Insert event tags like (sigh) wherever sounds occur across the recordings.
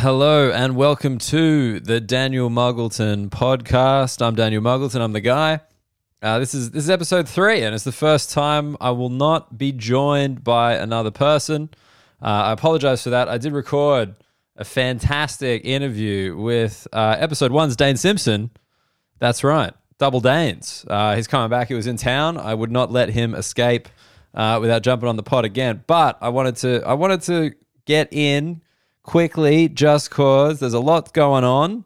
Hello and welcome to the Daniel Muggleton podcast. I'm Daniel Muggleton. I'm the guy. Uh, this is this is episode three, and it's the first time I will not be joined by another person. Uh, I apologize for that. I did record a fantastic interview with uh, episode one's Dane Simpson. That's right, double Danes. Uh, he's coming back. He was in town. I would not let him escape uh, without jumping on the pod again. But I wanted to I wanted to get in quickly just cause there's a lot going on,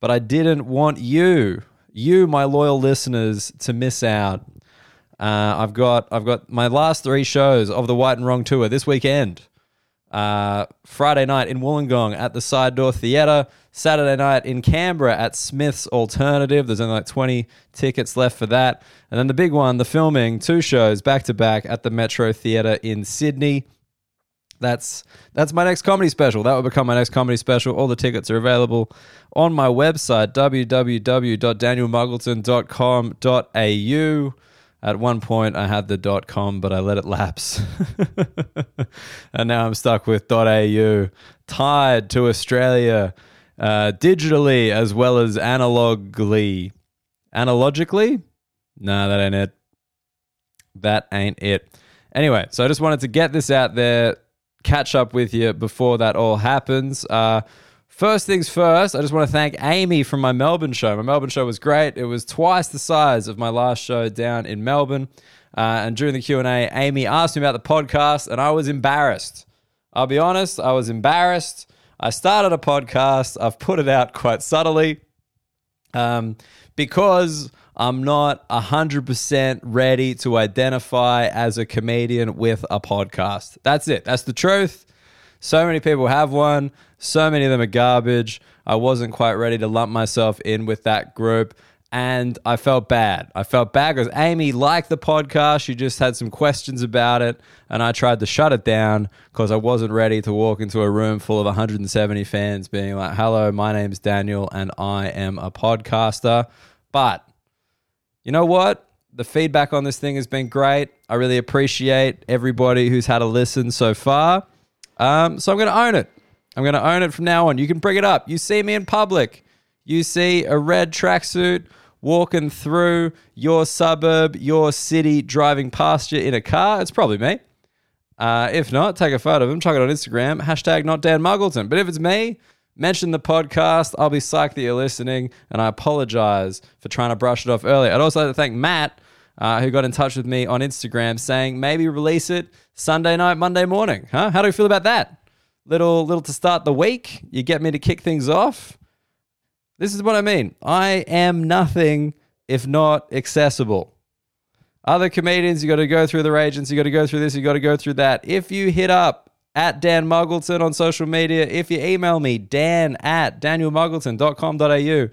but I didn't want you, you, my loyal listeners, to miss out. Uh, I've got I've got my last three shows of the White and Wrong tour this weekend. Uh, Friday night in Wollongong at the Side Door Theatre. Saturday night in Canberra at Smith's Alternative. There's only like 20 tickets left for that. And then the big one, the filming, two shows back to back at the Metro Theatre in Sydney. That's that's my next comedy special. That will become my next comedy special. All the tickets are available on my website www.danielmuggleton.com.au. At one point, I had the dot .com, but I let it lapse, (laughs) and now I'm stuck with dot .au, tied to Australia, uh, digitally as well as analogically. Analogically? Nah, that ain't it. That ain't it. Anyway, so I just wanted to get this out there catch up with you before that all happens. Uh, first things first, I just want to thank Amy from my Melbourne show. My Melbourne show was great. It was twice the size of my last show down in Melbourne. Uh, and during the Q and A, Amy asked me about the podcast, and I was embarrassed. I'll be honest, I was embarrassed. I started a podcast. I've put it out quite subtly um, because I'm not 100% ready to identify as a comedian with a podcast. That's it. That's the truth. So many people have one. So many of them are garbage. I wasn't quite ready to lump myself in with that group. And I felt bad. I felt bad because Amy liked the podcast. She just had some questions about it. And I tried to shut it down because I wasn't ready to walk into a room full of 170 fans being like, hello, my name's Daniel and I am a podcaster. But you know what? The feedback on this thing has been great. I really appreciate everybody who's had a listen so far. Um, so I'm going to own it. I'm going to own it from now on. You can bring it up. You see me in public. You see a red tracksuit walking through your suburb, your city, driving past you in a car. It's probably me. Uh, if not, take a photo of him, chuck it on Instagram, hashtag not Dan Muggleton. But if it's me, mention the podcast. I'll be psyched that you're listening, and I apologize for trying to brush it off earlier. I'd also like to thank Matt, uh, who got in touch with me on Instagram saying maybe release it Sunday night, Monday morning. Huh? How do you feel about that? Little, little to start the week. You get me to kick things off. This is what I mean. I am nothing if not accessible. Other comedians, you got to go through their agents, you got to go through this, you got to go through that. If you hit up at Dan Muggleton on social media, if you email me, dan at danielmuggleton.com.au,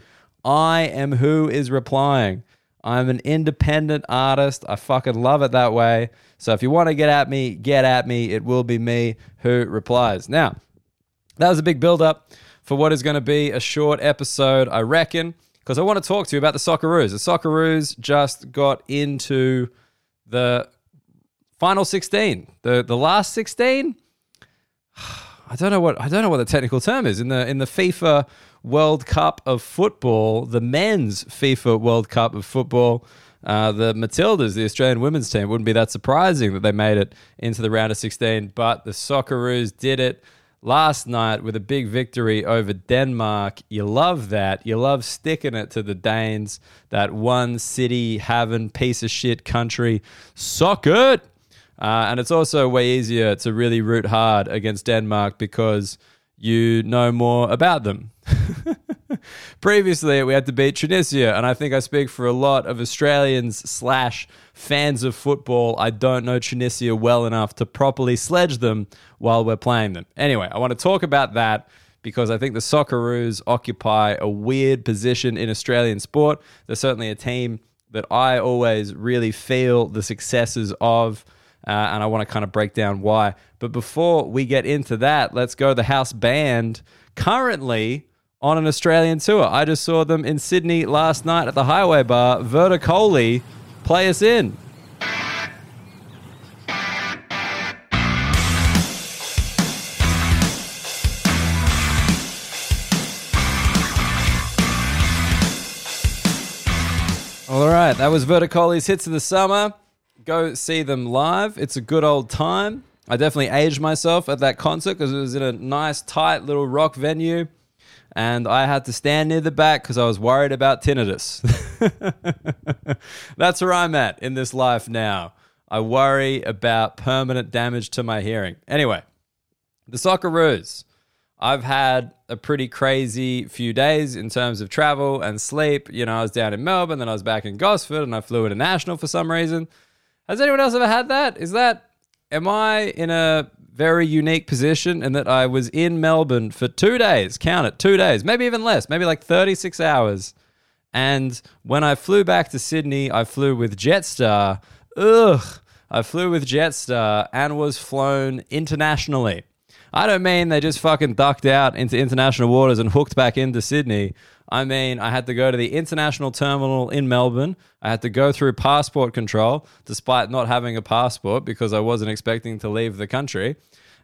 I am who is replying. I'm an independent artist. I fucking love it that way. So if you want to get at me, get at me. It will be me who replies. Now, that was a big build up for what is going to be a short episode, I reckon, because I want to talk to you about the Socceroos. The Socceroos just got into the final 16, the the last 16. I don't know what I don't know what the technical term is in the in the FIFA World Cup of football, the men's FIFA World Cup of football. Uh, the Matildas, the Australian women's team, wouldn't be that surprising that they made it into the round of 16, but the Socceroos did it last night with a big victory over Denmark. You love that. You love sticking it to the Danes, that one city having piece of shit country. Suck it. Uh, and it's also way easier to really root hard against Denmark because you know more about them. (laughs) Previously, we had to beat Tunisia, and I think I speak for a lot of Australians slash fans of football. I don't know Tunisia well enough to properly sledge them while we're playing them. Anyway, I want to talk about that because I think the Socceroos occupy a weird position in Australian sport. They're certainly a team that I always really feel the successes of. Uh, and I want to kind of break down why. But before we get into that, let's go to the house band currently on an Australian tour. I just saw them in Sydney last night at the Highway Bar. Verticoli, play us in. All right, that was Verticoli's Hits of the Summer. Go see them live. It's a good old time. I definitely aged myself at that concert because it was in a nice, tight little rock venue. And I had to stand near the back because I was worried about tinnitus. (laughs) That's where I'm at in this life now. I worry about permanent damage to my hearing. Anyway, the Socceroos. I've had a pretty crazy few days in terms of travel and sleep. You know, I was down in Melbourne, then I was back in Gosford, and I flew international for some reason. Has anyone else ever had that? Is that, am I in a very unique position in that I was in Melbourne for two days, count it, two days, maybe even less, maybe like 36 hours. And when I flew back to Sydney, I flew with Jetstar. Ugh. I flew with Jetstar and was flown internationally. I don't mean they just fucking ducked out into international waters and hooked back into Sydney. I mean, I had to go to the international terminal in Melbourne. I had to go through passport control despite not having a passport because I wasn't expecting to leave the country.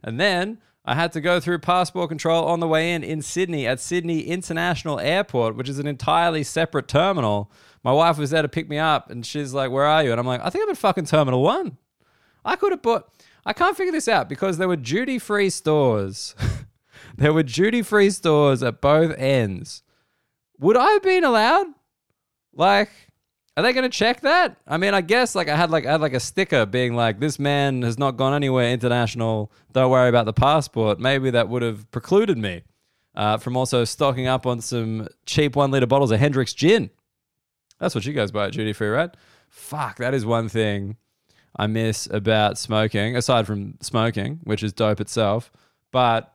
And then I had to go through passport control on the way in in Sydney at Sydney International Airport, which is an entirely separate terminal. My wife was there to pick me up and she's like, Where are you? And I'm like, I think I'm in fucking Terminal 1. I could have bought. I can't figure this out because there were duty free stores. (laughs) there were duty free stores at both ends. Would I have been allowed? Like, are they going to check that? I mean, I guess like I had like I had like a sticker being like, "This man has not gone anywhere international. Don't worry about the passport." Maybe that would have precluded me uh, from also stocking up on some cheap one liter bottles of Hendrick's gin. That's what you guys buy at duty free, right? Fuck, that is one thing I miss about smoking, aside from smoking, which is dope itself. But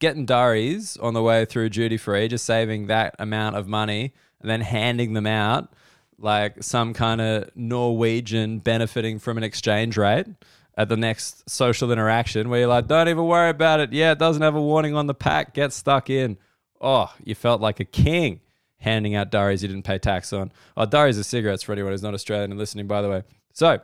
getting durries on the way through duty free, just saving that amount of money and then handing them out like some kind of Norwegian benefiting from an exchange rate at the next social interaction where you're like, don't even worry about it. Yeah, it doesn't have a warning on the pack. Get stuck in. Oh, you felt like a king handing out durries you didn't pay tax on. Oh, durries are cigarettes for anyone who's not Australian and listening, by the way. So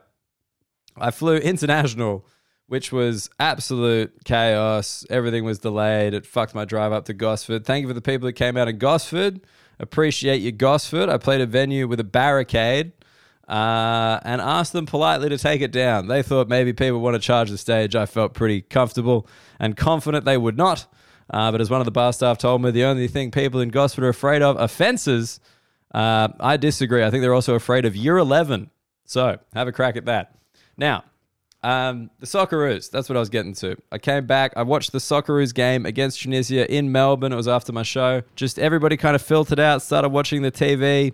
I flew international, which was absolute chaos. Everything was delayed. It fucked my drive up to Gosford. Thank you for the people that came out in Gosford. Appreciate you, Gosford. I played a venue with a barricade uh, and asked them politely to take it down. They thought maybe people want to charge the stage. I felt pretty comfortable and confident they would not. Uh, but as one of the bar staff told me, the only thing people in Gosford are afraid of are fences. Uh, I disagree. I think they're also afraid of year 11. So have a crack at that. Now, um, the Socceroos, that's what I was getting to. I came back, I watched the Socceroos game against Tunisia in Melbourne. It was after my show. Just everybody kind of filtered out, started watching the TV,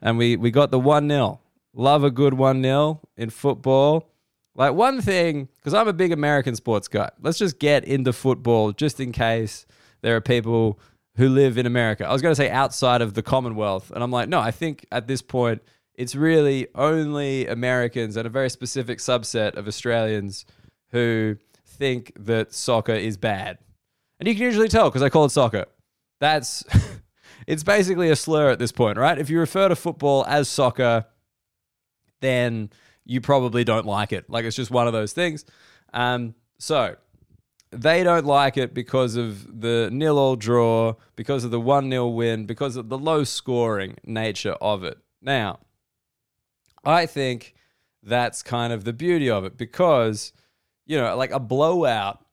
and we, we got the 1 0. Love a good 1 0 in football. Like, one thing, because I'm a big American sports guy, let's just get into football just in case there are people who live in America. I was going to say outside of the Commonwealth. And I'm like, no, I think at this point, it's really only Americans and a very specific subset of Australians who think that soccer is bad. And you can usually tell because I call it soccer. That's (laughs) it's basically a slur at this point, right? If you refer to football as soccer, then you probably don't like it. Like it's just one of those things. Um, so they don't like it because of the nil all draw, because of the 1 0 win, because of the low scoring nature of it. Now, I think that's kind of the beauty of it because, you know, like a blowout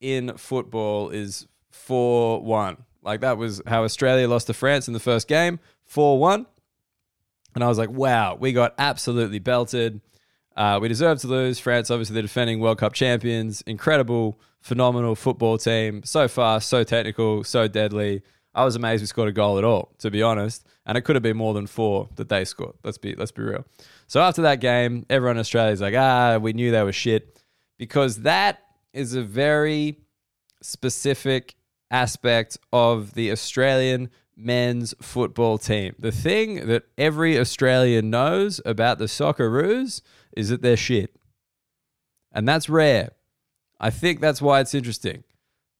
in football is 4 1. Like that was how Australia lost to France in the first game 4 1. And I was like, wow, we got absolutely belted. Uh, we deserve to lose. France, obviously, the defending World Cup champions. Incredible, phenomenal football team. So fast, so technical, so deadly. I was amazed we scored a goal at all, to be honest. And it could have been more than four that they scored. Let's be let's be real. So after that game, everyone in Australia is like, ah, we knew they were shit. Because that is a very specific aspect of the Australian men's football team. The thing that every Australian knows about the Socceroos is that they're shit. And that's rare. I think that's why it's interesting.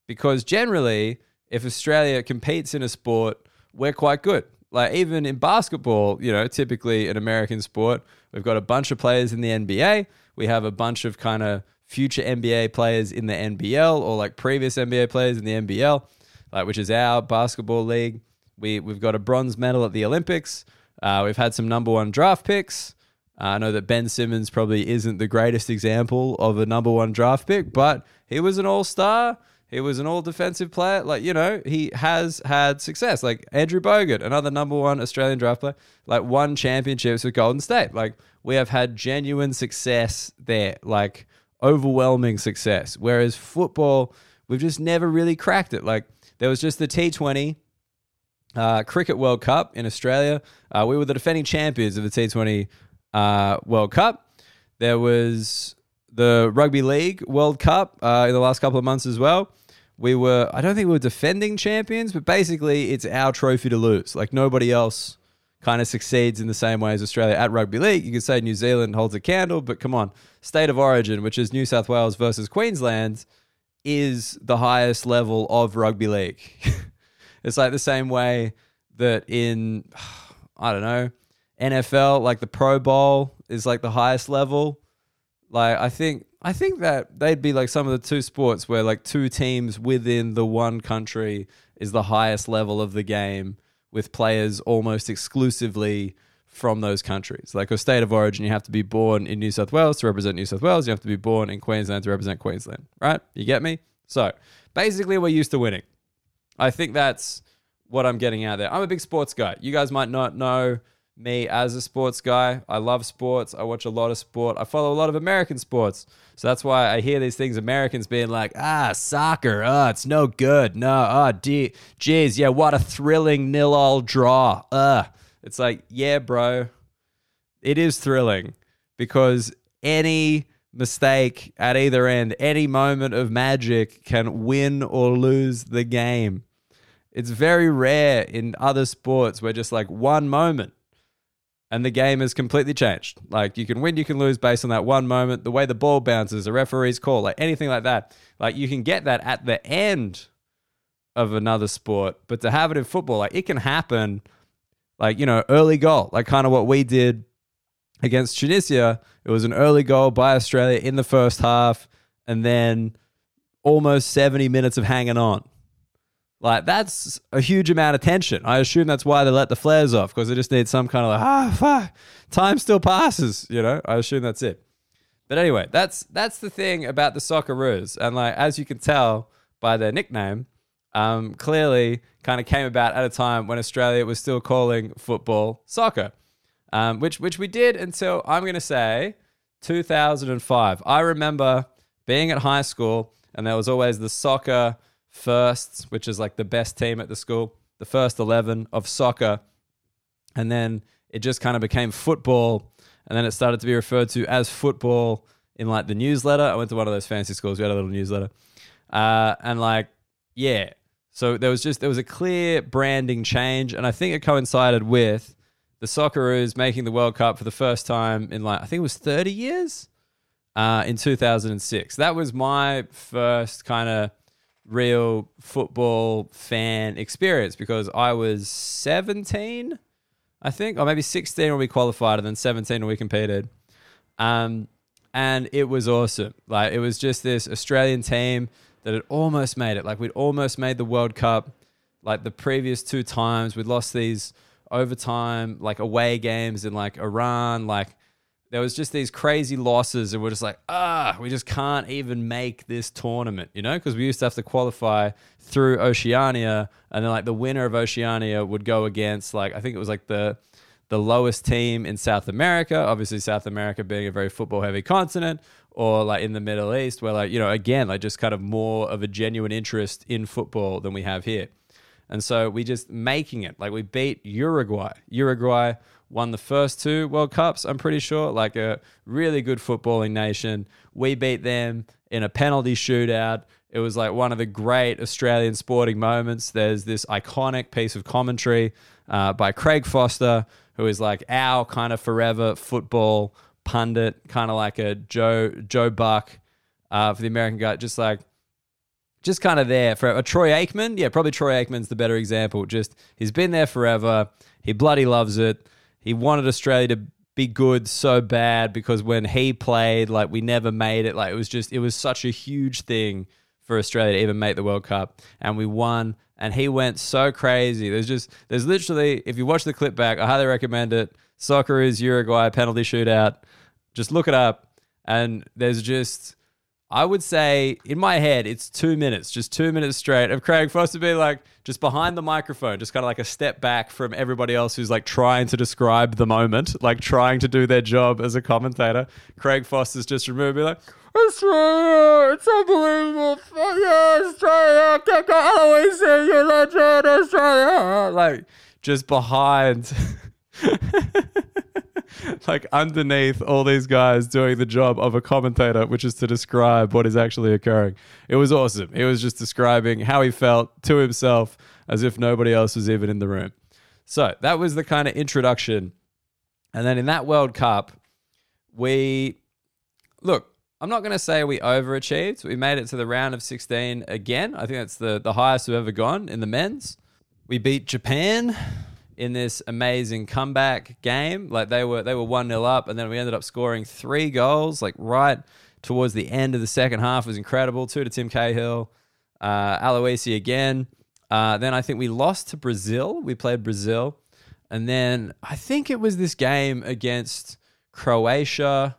Because generally, if Australia competes in a sport, we're quite good. Like even in basketball, you know, typically an American sport, we've got a bunch of players in the NBA. We have a bunch of kind of future NBA players in the NBL or like previous NBA players in the NBL, like which is our basketball league. We we've got a bronze medal at the Olympics. Uh, we've had some number one draft picks. Uh, I know that Ben Simmons probably isn't the greatest example of a number one draft pick, but he was an all star. He was an all defensive player. Like, you know, he has had success. Like Andrew Bogut, another number one Australian draft player, like won championships with Golden State. Like, we have had genuine success there, like overwhelming success. Whereas football, we've just never really cracked it. Like, there was just the T20 uh, Cricket World Cup in Australia. Uh, we were the defending champions of the T20 uh, World Cup. There was the Rugby League World Cup uh, in the last couple of months as well. We were, I don't think we were defending champions, but basically it's our trophy to lose. Like nobody else kind of succeeds in the same way as Australia at rugby league. You could say New Zealand holds a candle, but come on, state of origin, which is New South Wales versus Queensland, is the highest level of rugby league. (laughs) it's like the same way that in, (sighs) I don't know, NFL, like the Pro Bowl is like the highest level. Like I think I think that they'd be like some of the two sports where like two teams within the one country is the highest level of the game with players almost exclusively from those countries. Like a state of origin, you have to be born in New South Wales to represent New South Wales. You have to be born in Queensland to represent Queensland, right? You get me? So basically, we're used to winning. I think that's what I'm getting out there. I'm a big sports guy. You guys might not know me as a sports guy. I love sports. I watch a lot of sport. I follow a lot of American sports. So that's why I hear these things Americans being like, ah, soccer, oh, it's no good. No, oh, de- geez, yeah, what a thrilling nil all draw. Uh, it's like, yeah, bro, it is thrilling because any mistake at either end, any moment of magic can win or lose the game. It's very rare in other sports where just like one moment and the game is completely changed. Like you can win, you can lose based on that one moment, the way the ball bounces, the referee's call, like anything like that. Like you can get that at the end of another sport, but to have it in football, like it can happen, like you know, early goal, like kind of what we did against Tunisia. It was an early goal by Australia in the first half, and then almost seventy minutes of hanging on. Like that's a huge amount of tension. I assume that's why they let the flares off because they just need some kind of like ah fuck, time still passes. You know, I assume that's it. But anyway, that's that's the thing about the Socceroos, and like as you can tell by their nickname, um, clearly kind of came about at a time when Australia was still calling football soccer, um, which which we did until I'm going to say 2005. I remember being at high school, and there was always the soccer firsts, which is like the best team at the school, the first 11 of soccer. And then it just kind of became football. And then it started to be referred to as football in like the newsletter. I went to one of those fancy schools. We had a little newsletter. Uh, and like, yeah. So there was just, there was a clear branding change. And I think it coincided with the Socceroos making the World Cup for the first time in like, I think it was 30 years uh, in 2006. That was my first kind of real football fan experience because I was 17, I think, or maybe 16 when we qualified and then 17 when we competed. Um, and it was awesome. Like it was just this Australian team that had almost made it. Like we'd almost made the World Cup. Like the previous two times, we'd lost these overtime, like away games in like Iran, like there was just these crazy losses and we're just like ah we just can't even make this tournament you know because we used to have to qualify through oceania and then like the winner of oceania would go against like i think it was like the the lowest team in south america obviously south america being a very football heavy continent or like in the middle east where like you know again like just kind of more of a genuine interest in football than we have here. And so we just making it like we beat uruguay. Uruguay won the first two World Cups, I'm pretty sure, like a really good footballing nation. We beat them in a penalty shootout. It was like one of the great Australian sporting moments. There's this iconic piece of commentary uh, by Craig Foster, who is like our kind of forever football pundit, kind of like a Joe Joe Buck uh, for the American guy, just like just kind of there for a Troy Aikman. Yeah, probably Troy Aikman's the better example. Just he's been there forever. He bloody loves it he wanted Australia to be good so bad because when he played, like we never made it. Like it was just, it was such a huge thing for Australia to even make the World Cup, and we won and he went so crazy. There's just there's literally if you watch the clip back, I highly recommend it. Soccer is Uruguay penalty shootout. Just look it up, and there's just I would say in my head, it's two minutes, just two minutes straight of Craig Foster being like just behind the microphone, just kind of like a step back from everybody else who's like trying to describe the moment, like trying to do their job as a commentator. Craig Foster's just removed, be like, Australia, it's unbelievable. Australia, kick Aloisi, you legend, Australia. Like just behind. (laughs) (laughs) like underneath all these guys doing the job of a commentator, which is to describe what is actually occurring. It was awesome. He was just describing how he felt to himself as if nobody else was even in the room. So that was the kind of introduction. And then in that World Cup, we look, I'm not going to say we overachieved. We made it to the round of 16 again. I think that's the, the highest we've ever gone in the men's. We beat Japan in this amazing comeback game. Like they were they were 1-0 up and then we ended up scoring 3 goals like right towards the end of the second half was incredible. Two to Tim Cahill, uh Aloisi again. Uh, then I think we lost to Brazil. We played Brazil. And then I think it was this game against Croatia.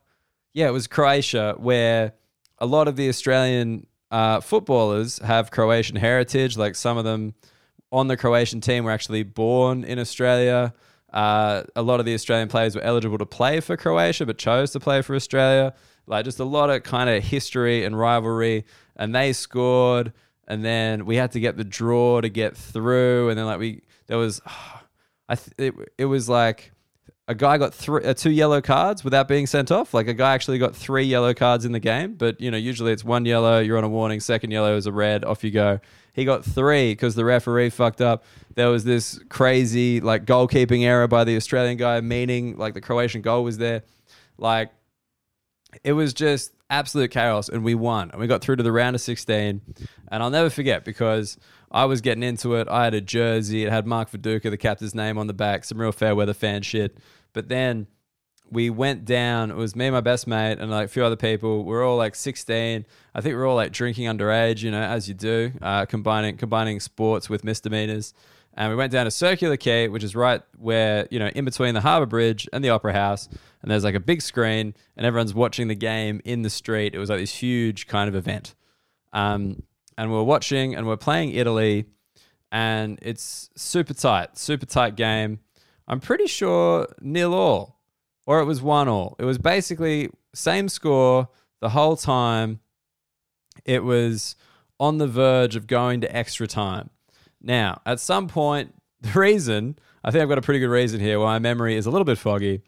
Yeah, it was Croatia where a lot of the Australian uh, footballers have Croatian heritage. Like some of them on the Croatian team were actually born in Australia. Uh, a lot of the Australian players were eligible to play for Croatia, but chose to play for Australia. Like just a lot of kind of history and rivalry, and they scored, and then we had to get the draw to get through, and then like we there was, (sighs) I th- it, it was like a guy got three, uh, two yellow cards without being sent off. Like a guy actually got three yellow cards in the game, but you know usually it's one yellow, you're on a warning. Second yellow is a red, off you go. He got three because the referee fucked up. There was this crazy like goalkeeping error by the Australian guy, meaning like the Croatian goal was there. Like it was just absolute chaos, and we won, and we got through to the round of 16. And I'll never forget because I was getting into it. I had a jersey, it had Mark Viduka, the captain's name on the back, some real fair weather fan shit. But then we went down. It was me and my best mate and like a few other people. We are all like 16. I think we are all like drinking underage, you know, as you do, uh, combining combining sports with misdemeanors. And we went down to Circular Quay, which is right where, you know, in between the Harbour Bridge and the Opera House. And there's like a big screen and everyone's watching the game in the street. It was like this huge kind of event. Um, and we are watching and we we're playing Italy. And it's super tight, super tight game. I'm pretty sure nil all or it was one all. It was basically same score the whole time. It was on the verge of going to extra time. Now, at some point, (laughs) the reason I think I've got a pretty good reason here why my memory is a little bit foggy,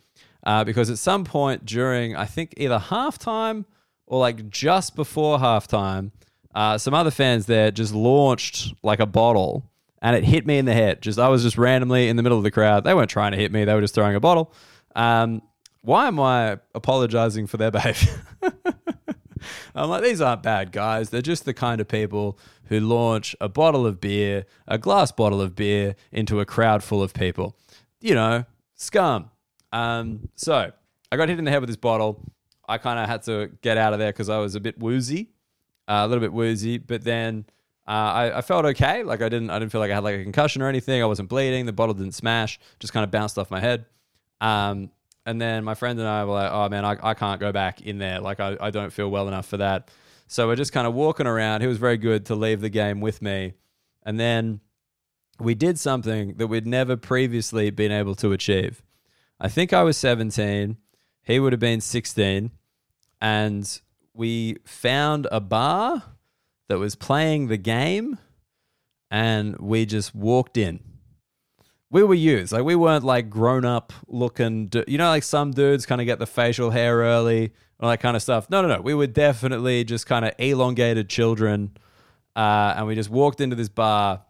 uh, because at some point during I think either halftime or like just before halftime, uh, some other fans there just launched like a bottle and it hit me in the head. Just I was just randomly in the middle of the crowd. They weren't trying to hit me; they were just throwing a bottle. Um, why am I apologizing for their (laughs) behavior? I'm like, these aren't bad guys. They're just the kind of people who launch a bottle of beer, a glass bottle of beer, into a crowd full of people. You know, scum. Um, so I got hit in the head with this bottle. I kind of had to get out of there because I was a bit woozy, uh, a little bit woozy. But then uh, I, I, felt okay. Like I didn't, I didn't feel like I had like a concussion or anything. I wasn't bleeding. The bottle didn't smash. Just kind of bounced off my head. Um, and then my friend and I were like, oh man, I, I can't go back in there. Like, I, I don't feel well enough for that. So we're just kind of walking around. He was very good to leave the game with me. And then we did something that we'd never previously been able to achieve. I think I was 17, he would have been 16. And we found a bar that was playing the game. And we just walked in we were youths. Like we weren't like grown up looking. you know, like some dudes kind of get the facial hair early, and all that kind of stuff. No, no, no. We were definitely just kind of elongated children, uh, and we just walked into this bar,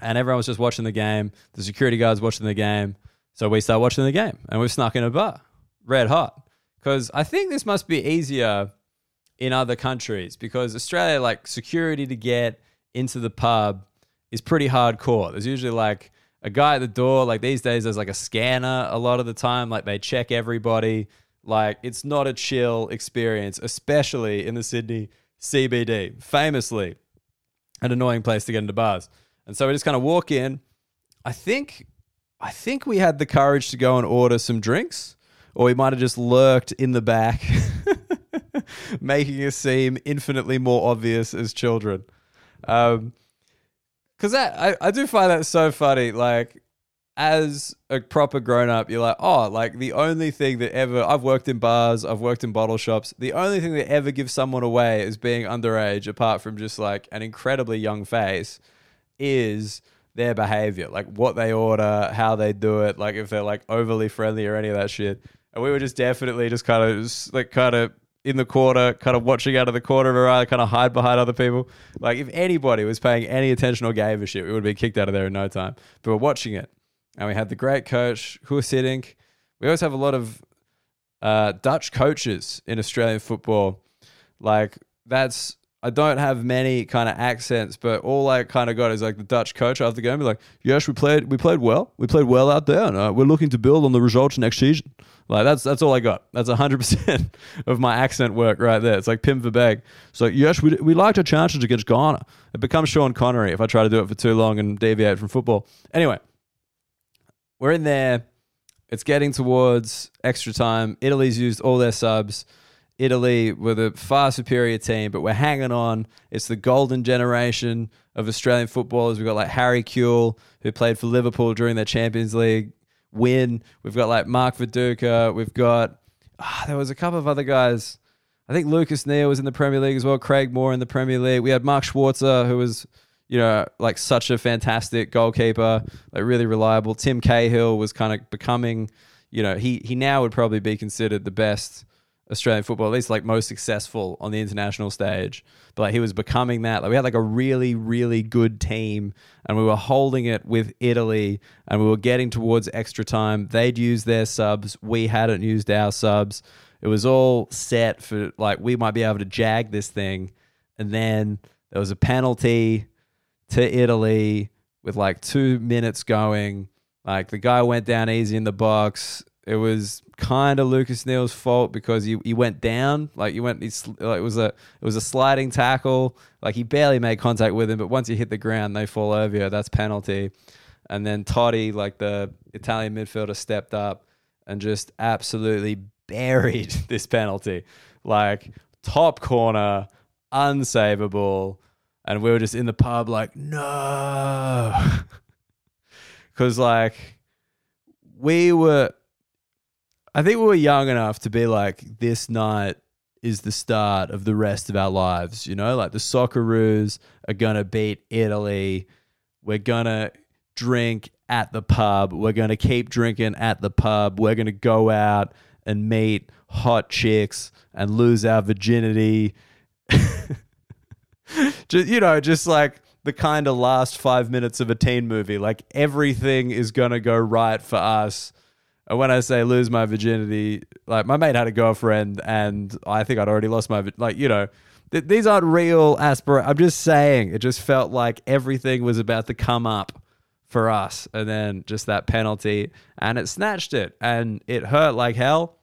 and everyone was just watching the game. The security guards watching the game, so we start watching the game, and we snuck in a bar, red hot. Because I think this must be easier in other countries because Australia, like security to get into the pub is pretty hardcore. There's usually like a guy at the door. Like these days, there's like a scanner a lot of the time. Like they check everybody. Like it's not a chill experience, especially in the Sydney CBD, famously an annoying place to get into bars. And so we just kind of walk in. I think, I think we had the courage to go and order some drinks, or we might have just lurked in the back, (laughs) making us seem infinitely more obvious as children. Um, because that I, I do find that so funny. Like as a proper grown up, you're like, oh, like the only thing that ever I've worked in bars, I've worked in bottle shops. The only thing that ever gives someone away as being underage, apart from just like an incredibly young face, is their behavior, like what they order, how they do it, like if they're like overly friendly or any of that shit. And we were just definitely just kind of like kind of in the corner, kind of watching out of the corner of our eye, kind of hide behind other people. Like if anybody was paying any attention or gave a shit, we would have been kicked out of there in no time. But we're watching it, and we had the great coach Guus Hiddink. We always have a lot of uh, Dutch coaches in Australian football. Like that's I don't have many kind of accents, but all I kind of got is like the Dutch coach after the game, be like, "Yes, we played, we played well, we played well out there, and uh, we're looking to build on the results next season." Like that's that's all I got. That's hundred (laughs) percent of my accent work right there. It's like Pim Verbeek. So yes, we we liked our chances against Ghana. It becomes Sean Connery if I try to do it for too long and deviate from football. Anyway, we're in there. It's getting towards extra time. Italy's used all their subs. Italy were the far superior team, but we're hanging on. It's the golden generation of Australian footballers. We've got like Harry Kewell, who played for Liverpool during their Champions League win. We've got like Mark Viduka. We've got, ah, there was a couple of other guys. I think Lucas Neill was in the Premier League as well. Craig Moore in the Premier League. We had Mark Schwarzer, who was, you know, like such a fantastic goalkeeper, like really reliable. Tim Cahill was kind of becoming, you know, he he now would probably be considered the best Australian football, at least like most successful on the international stage. But like he was becoming that. Like we had like a really, really good team and we were holding it with Italy and we were getting towards extra time. They'd used their subs. We hadn't used our subs. It was all set for like we might be able to jag this thing. And then there was a penalty to Italy with like two minutes going. Like the guy went down easy in the box. It was kind of Lucas Neill's fault because he, he went down. Like he went, he, like it was a it was a sliding tackle. Like he barely made contact with him, but once you hit the ground, they fall over you. That's penalty. And then Totti, like the Italian midfielder, stepped up and just absolutely buried (laughs) this penalty. Like top corner, unsavable. And we were just in the pub like, no. (laughs) Because like we were I think we were young enough to be like, this night is the start of the rest of our lives. You know, like the Socceroos are going to beat Italy. We're going to drink at the pub. We're going to keep drinking at the pub. We're going to go out and meet hot chicks and lose our virginity. (laughs) just, you know, just like the kind of last five minutes of a teen movie. Like everything is going to go right for us when I say lose my virginity, like my mate had a girlfriend, and I think I'd already lost my like you know. Th- these aren't real aspirations. I'm just saying, it just felt like everything was about to come up for us, and then just that penalty, and it snatched it, and it hurt like hell.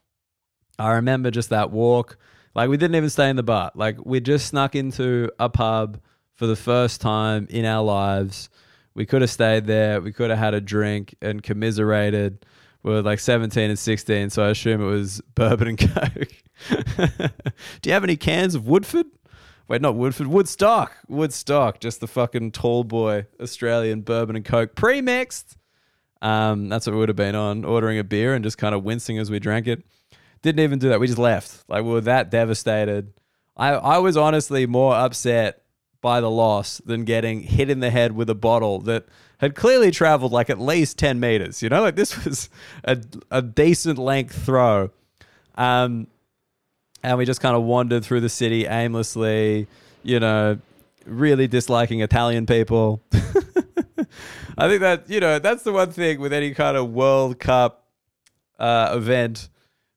I remember just that walk. Like we didn't even stay in the bar. Like we just snuck into a pub for the first time in our lives. We could have stayed there. We could have had a drink and commiserated were like 17 and 16, so I assume it was bourbon and coke. (laughs) Do you have any cans of Woodford? Wait, not Woodford, Woodstock. Woodstock, just the fucking tall boy Australian bourbon and coke pre-mixed. Um, that's what we would have been on, ordering a beer and just kind of wincing as we drank it. Didn't even do that. We just left. Like we were that devastated. I I was honestly more upset by the loss than getting hit in the head with a bottle that had clearly traveled like at least 10 meters. You know, like this was a, a decent length throw. Um, and we just kind of wandered through the city aimlessly, you know, really disliking Italian people. (laughs) I think that, you know, that's the one thing with any kind of World Cup uh, event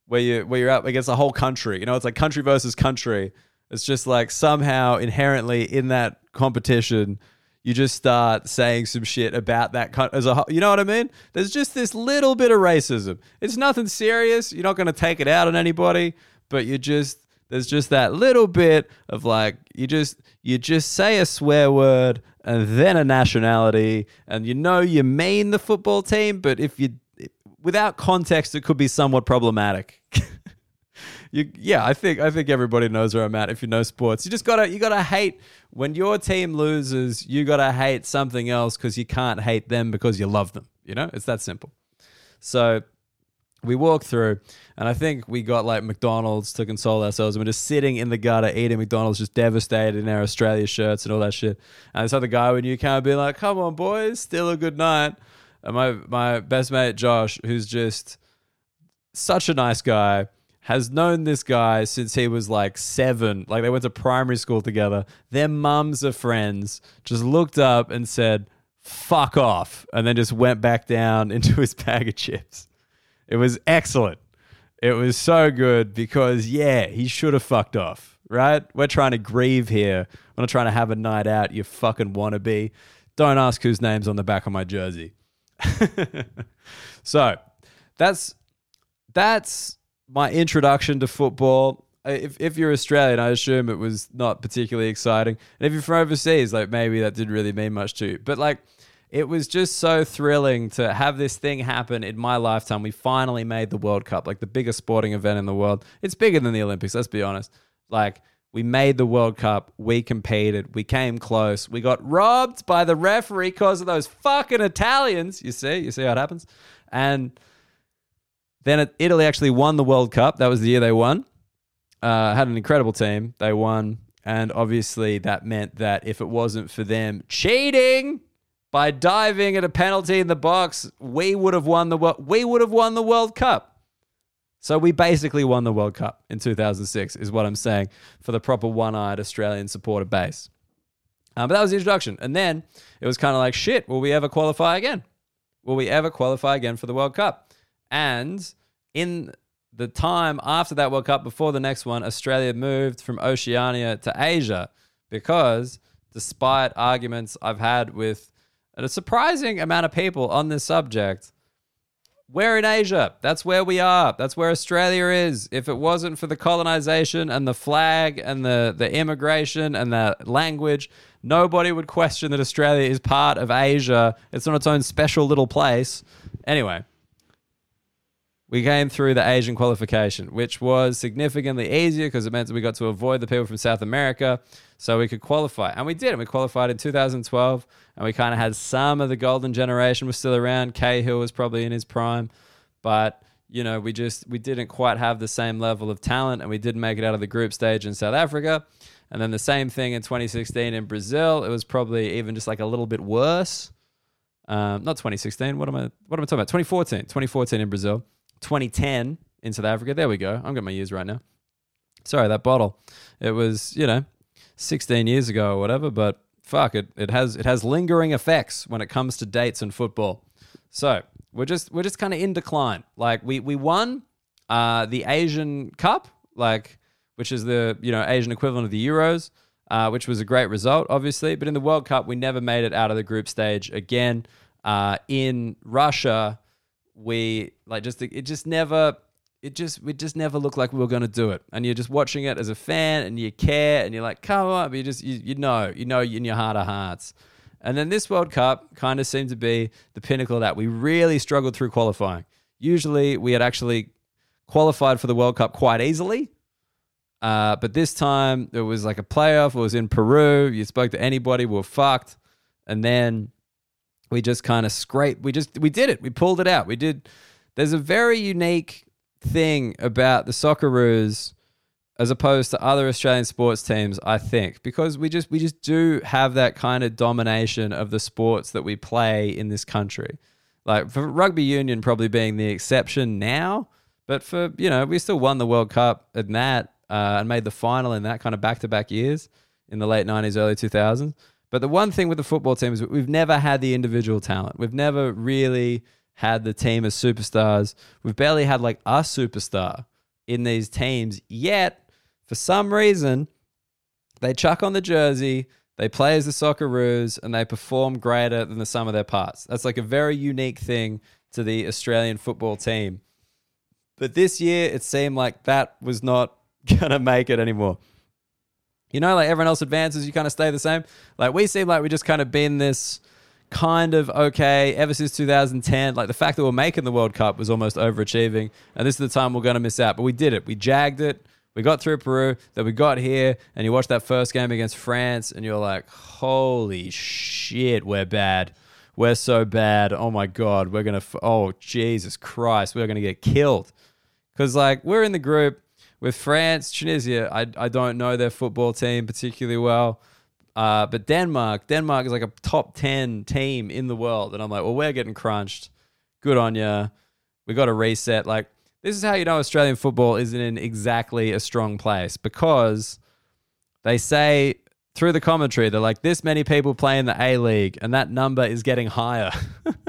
where you where you're up against a whole country. You know, it's like country versus country. It's just like somehow inherently in that competition, you just start saying some shit about that as a you know what I mean? There's just this little bit of racism. It's nothing serious. You're not going to take it out on anybody, but you just there's just that little bit of like you just you just say a swear word and then a nationality, and you know you mean the football team, but if you without context, it could be somewhat problematic. (laughs) you, yeah, I think I think everybody knows where I'm at. If you know sports, you just gotta you gotta hate when your team loses. You gotta hate something else because you can't hate them because you love them. You know, it's that simple. So we walk through, and I think we got like McDonald's to console ourselves. And we're just sitting in the gutter eating McDonald's, just devastated in our Australia shirts and all that shit. And this other guy when you can't be like, "Come on, boys, still a good night." And my my best mate Josh, who's just such a nice guy, has known this guy since he was like seven. Like they went to primary school together. Their mums are friends. Just looked up and said, "Fuck off," and then just went back down (laughs) into his bag of chips. It was excellent. It was so good because yeah, he should have fucked off. Right? We're trying to grieve here. We're not trying to have a night out. You fucking wannabe. Don't ask whose name's on the back of my jersey. (laughs) so that's that's my introduction to football. Uh, if, if you're Australian, I assume it was not particularly exciting. And if you're from overseas, like maybe that didn't really mean much to you. But like, it was just so thrilling to have this thing happen in my lifetime. We finally made the World Cup, like the biggest sporting event in the world. It's bigger than the Olympics, let's be honest. Like, we made the World Cup. We competed. We came close. We got robbed by the referee because of those fucking Italians. You see? You see how it happens? And then Italy actually won the World Cup. That was the year they won. Uh, had an incredible team. They won. And obviously, that meant that if it wasn't for them cheating by diving at a penalty in the box, we would have won the we would have won the World Cup. So we basically won the World Cup in 2006, is what I'm saying, for the proper one eyed Australian supporter base. Um, but that was the introduction. And then it was kind of like, shit, will we ever qualify again? Will we ever qualify again for the World Cup? And in the time after that World Cup, before the next one, Australia moved from Oceania to Asia because, despite arguments I've had with a surprising amount of people on this subject, we're in Asia. That's where we are. That's where Australia is. If it wasn't for the colonization and the flag and the, the immigration and the language, nobody would question that Australia is part of Asia. It's not its own special little place. Anyway, we came through the Asian qualification, which was significantly easier because it meant that we got to avoid the people from South America so we could qualify. And we did. And we qualified in 2012 and we kind of had some of the golden generation was still around. Cahill was probably in his prime, but you know, we just we didn't quite have the same level of talent and we didn't make it out of the group stage in South Africa. And then the same thing in 2016 in Brazil. It was probably even just like a little bit worse. Um, not 2016. What am I? What am I talking about? 2014. 2014 in Brazil. 2010 in South Africa. There we go. I'm getting my years right now. Sorry, that bottle. It was, you know, 16 years ago or whatever, but fuck it. It has it has lingering effects when it comes to dates and football. So we're just we're just kind of in decline. Like we we won uh, the Asian Cup, like which is the you know Asian equivalent of the Euros, uh, which was a great result, obviously. But in the World Cup, we never made it out of the group stage again. Uh, in Russia, we like just it just never it just we just never looked like we were going to do it. And you're just watching it as a fan and you care and you're like come on but you just you, you know you know in your heart of hearts. And then this world cup kind of seemed to be the pinnacle of that. We really struggled through qualifying. Usually we had actually qualified for the world cup quite easily uh, but this time it was like a playoff. It was in peru. You spoke to anybody we were fucked. And then we just kind of scraped. We just we did it. We pulled it out. We did. There's a very unique thing about the Socceroos as opposed to other Australian sports teams, I think, because we just we just do have that kind of domination of the sports that we play in this country. Like for rugby union probably being the exception now, but for you know we still won the World Cup in that uh, and made the final in that kind of back to back years in the late '90s, early 2000s. But the one thing with the football team is we've never had the individual talent. We've never really had the team as superstars. We've barely had like a superstar in these teams yet. For some reason, they chuck on the jersey, they play as the Socceroos, and they perform greater than the sum of their parts. That's like a very unique thing to the Australian football team. But this year, it seemed like that was not (laughs) going to make it anymore You know, like everyone else advances, you kind of stay the same. Like we seem like we just kind of been this kind of okay ever since 2010. Like the fact that we're making the World Cup was almost overachieving, and this is the time we're going to miss out. But we did it. We jagged it. We got through Peru. Then we got here, and you watch that first game against France, and you're like, "Holy shit, we're bad. We're so bad. Oh my god, we're gonna. F- oh Jesus Christ, we're gonna get killed." Because like we're in the group with France, Tunisia. I I don't know their football team particularly well. Uh, but Denmark, Denmark is like a top 10 team in the world. And I'm like, well, we're getting crunched. Good on you. We got to reset. Like, this is how you know Australian football isn't in exactly a strong place because they say through the commentary, they're like, this many people play in the A League, and that number is getting higher.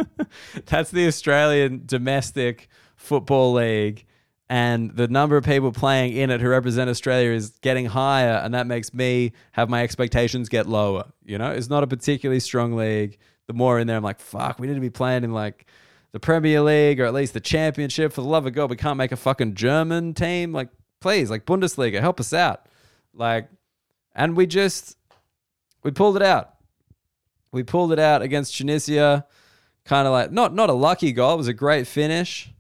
(laughs) That's the Australian domestic football league and the number of people playing in it who represent Australia is getting higher, and that makes me have my expectations get lower. You know, it's not a particularly strong league. The more in there, I'm like, fuck, we need to be playing in like the Premier League or at least the Championship. For the love of God, we can't make a fucking German team. Like, please, like Bundesliga, help us out. Like, and we just we pulled it out. We pulled it out against Tunisia. Kind of like not not a lucky goal. It was a great finish.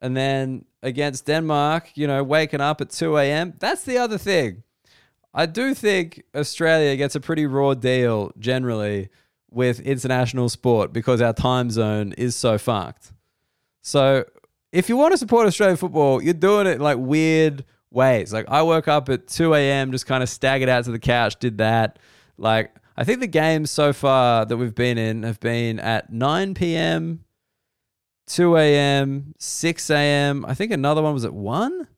And then against Denmark, you know, waking up at 2 a.m. That's the other thing. I do think Australia gets a pretty raw deal generally with international sport because our time zone is so fucked. So if you want to support Australian football, you're doing it in like weird ways. Like I woke up at 2 a.m., just kind of staggered out to the couch, did that. Like I think the games so far that we've been in have been at 9 p.m., 2 a.m., 6 a.m. I think another one was at 1.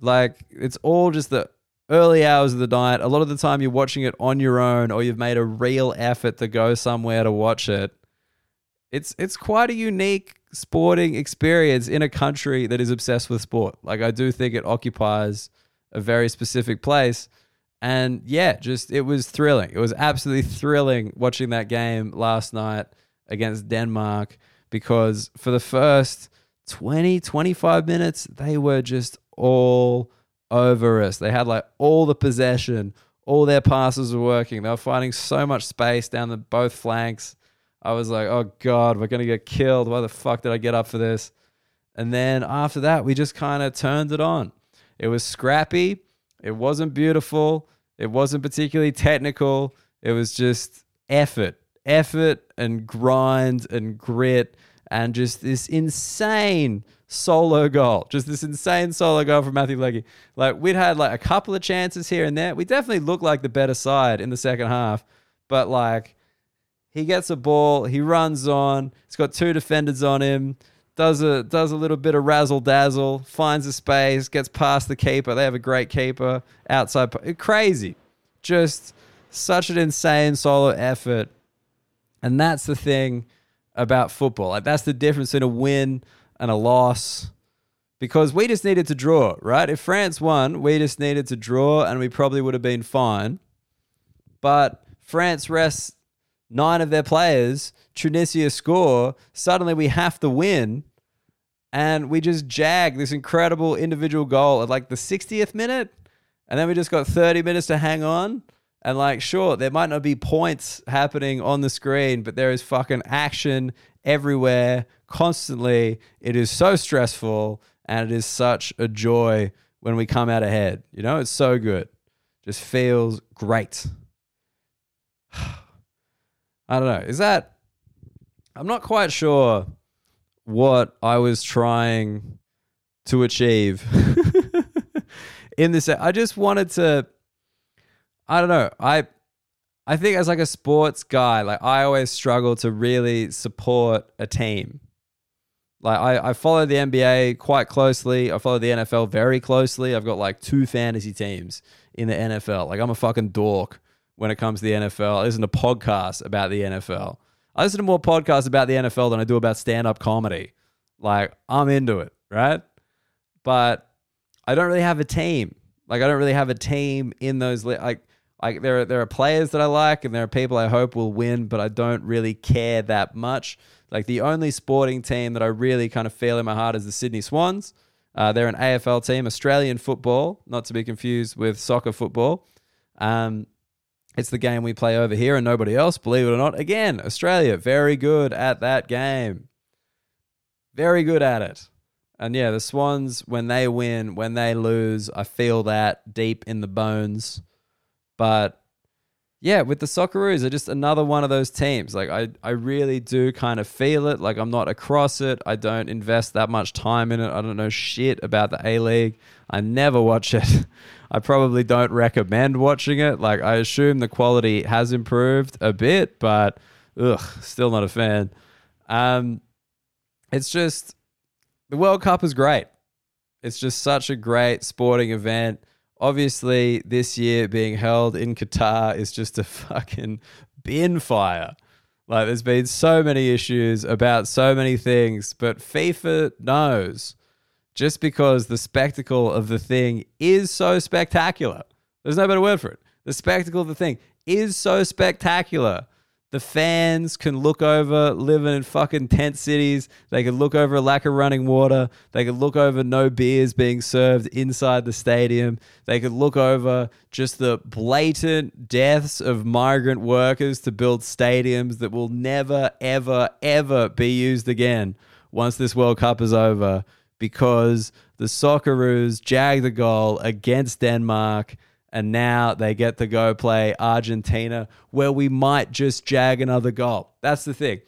Like, it's all just the early hours of the night. A lot of the time, you're watching it on your own or you've made a real effort to go somewhere to watch it. It's, it's quite a unique sporting experience in a country that is obsessed with sport. Like, I do think it occupies a very specific place. And yeah, just it was thrilling. It was absolutely thrilling watching that game last night against Denmark because for the first 20, 25 minutes, they were just all over us. They had like all the possession, all their passes were working. They were finding so much space down the both flanks. I was like, oh God, we're going to get killed. Why the fuck did I get up for this? And then after that, we just kind of turned it on. It was scrappy. It wasn't beautiful. It wasn't particularly technical. It was just effort effort and grind and grit and just this insane solo goal. Just this insane solo goal from Matthew Leckie. Like we'd had like a couple of chances here and there. We definitely looked like the better side in the second half. But like he gets a ball, he runs on, he's got two defenders on him, does a does a little bit of razzle dazzle, finds a space, gets past the keeper. They have a great keeper outside. Crazy. Just such an insane solo effort and that's the thing about football. Like that's the difference in a win and a loss. Because we just needed to draw, right? If France won, we just needed to draw and we probably would have been fine. But France rests nine of their players, Tunisia score, suddenly we have to win. And we just jag this incredible individual goal at like the 60th minute. And then we just got 30 minutes to hang on. And like, sure, there might not be points happening on the screen, but there is fucking action everywhere, constantly. It is so stressful and it is such a joy when we come out ahead. You know, it's so good. Just feels great. (sighs) I don't know. Is that I'm not quite sure what I was trying to achieve (laughs) in this. I just wanted to I don't know. I I think as like a sports guy, like I always struggle to really support a team. Like I, I follow the NBA quite closely. I follow the NFL very closely. I've got like two fantasy teams in the NFL. Like I'm a fucking dork when it comes to the NFL. I listen to podcasts about the NFL. I listen to more podcasts about the NFL than I do about stand-up comedy. Like I'm into it, right? But I don't really have a team. Like I don't really have a team in those li- like like there are there are players that I like and there are people I hope will win, but I don't really care that much. Like the only sporting team that I really kind of feel in my heart is the Sydney Swans. Uh, they're an AFL team, Australian football, not to be confused with soccer football. Um, it's the game we play over here and nobody else, believe it or not. Again, Australia, very good at that game. Very good at it. And yeah, the Swans, when they win, when they lose, I feel that deep in the bones. But yeah, with the Socceroos, they're just another one of those teams. Like I, I really do kind of feel it. Like I'm not across it. I don't invest that much time in it. I don't know shit about the A League. I never watch it. (laughs) I probably don't recommend watching it. Like I assume the quality has improved a bit, but ugh, still not a fan. Um, it's just the World Cup is great. It's just such a great sporting event obviously this year being held in Qatar is just a fucking bin fire. Like there's been so many issues about so many things, but FIFA knows just because the spectacle of the thing is so spectacular. There's no better word for it. The spectacle of the thing is so spectacular the fans can look over living in fucking tent cities. They can look over a lack of running water. They can look over no beers being served inside the stadium. They could look over just the blatant deaths of migrant workers to build stadiums that will never, ever, ever be used again once this World Cup is over because the Socceroos jagged the goal against Denmark and now they get to go play Argentina, where we might just jag another goal. That's the thing.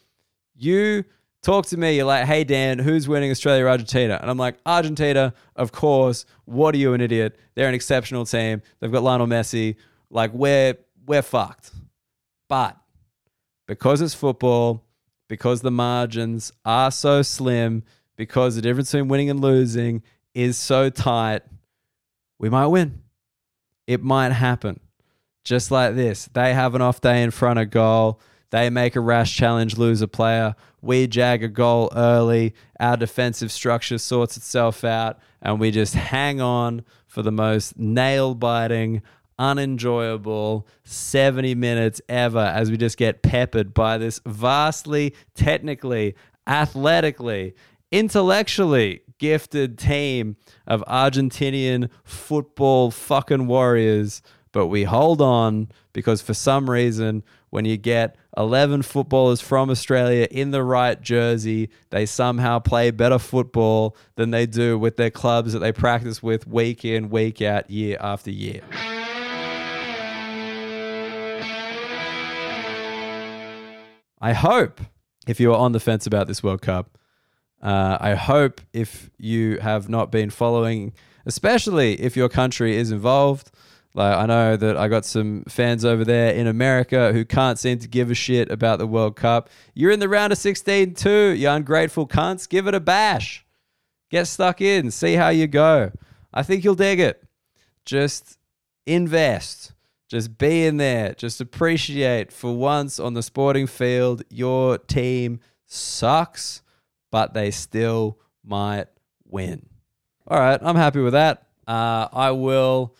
You talk to me, you're like, hey, Dan, who's winning Australia or Argentina? And I'm like, Argentina, of course. What are you, an idiot? They're an exceptional team. They've got Lionel Messi. Like, we're, we're fucked. But because it's football, because the margins are so slim, because the difference between winning and losing is so tight, we might win it might happen. Just like this. They have an off day in front of goal. They make a rash challenge, lose a player. We jag a goal early. Our defensive structure sorts itself out, and we just hang on for the most nail biting, unenjoyable 70 minutes ever as we just get peppered by this vastly, technically, athletically, intellectually gifted team of Argentinian football fucking warriors. But we hold on because for some reason, when you get 11 footballers from Australia in the right jersey, they somehow play better football than they do with their clubs that they practice with week in, week out, year after year. I hope if you are on the fence about this World Cup, uh, I hope if you have not been following, especially if your country is involved. Like I know that I got some fans over there in America who can't seem to give a shit about the World Cup. You're in the round of 16 too, you ungrateful cunts. Give it a bash. Get stuck in, see how you go. I think you'll dig it. Just invest. Just be in there. Just appreciate for once on the sporting field your team sucks but they still might win. All right, I'm happy with that. Uh, I will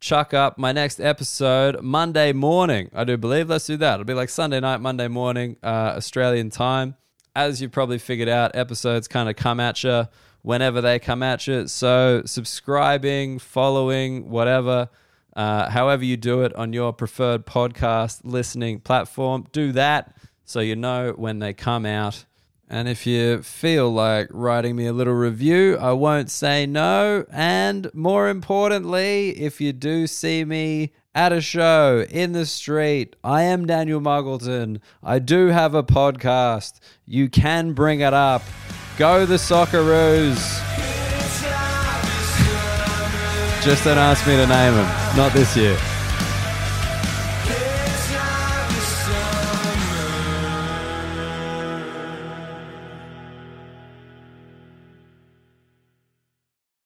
chuck up my next episode Monday morning. I do believe. Let's do that. It'll be like Sunday night, Monday morning, uh, Australian time. As you probably figured out, episodes kind of come at you whenever they come at you. So subscribing, following, whatever, uh, however you do it on your preferred podcast listening platform, do that so you know when they come out. And if you feel like writing me a little review, I won't say no. And more importantly, if you do see me at a show in the street, I am Daniel Muggleton. I do have a podcast. You can bring it up. Go the Socceroos. Just don't ask me to name them. Not this year.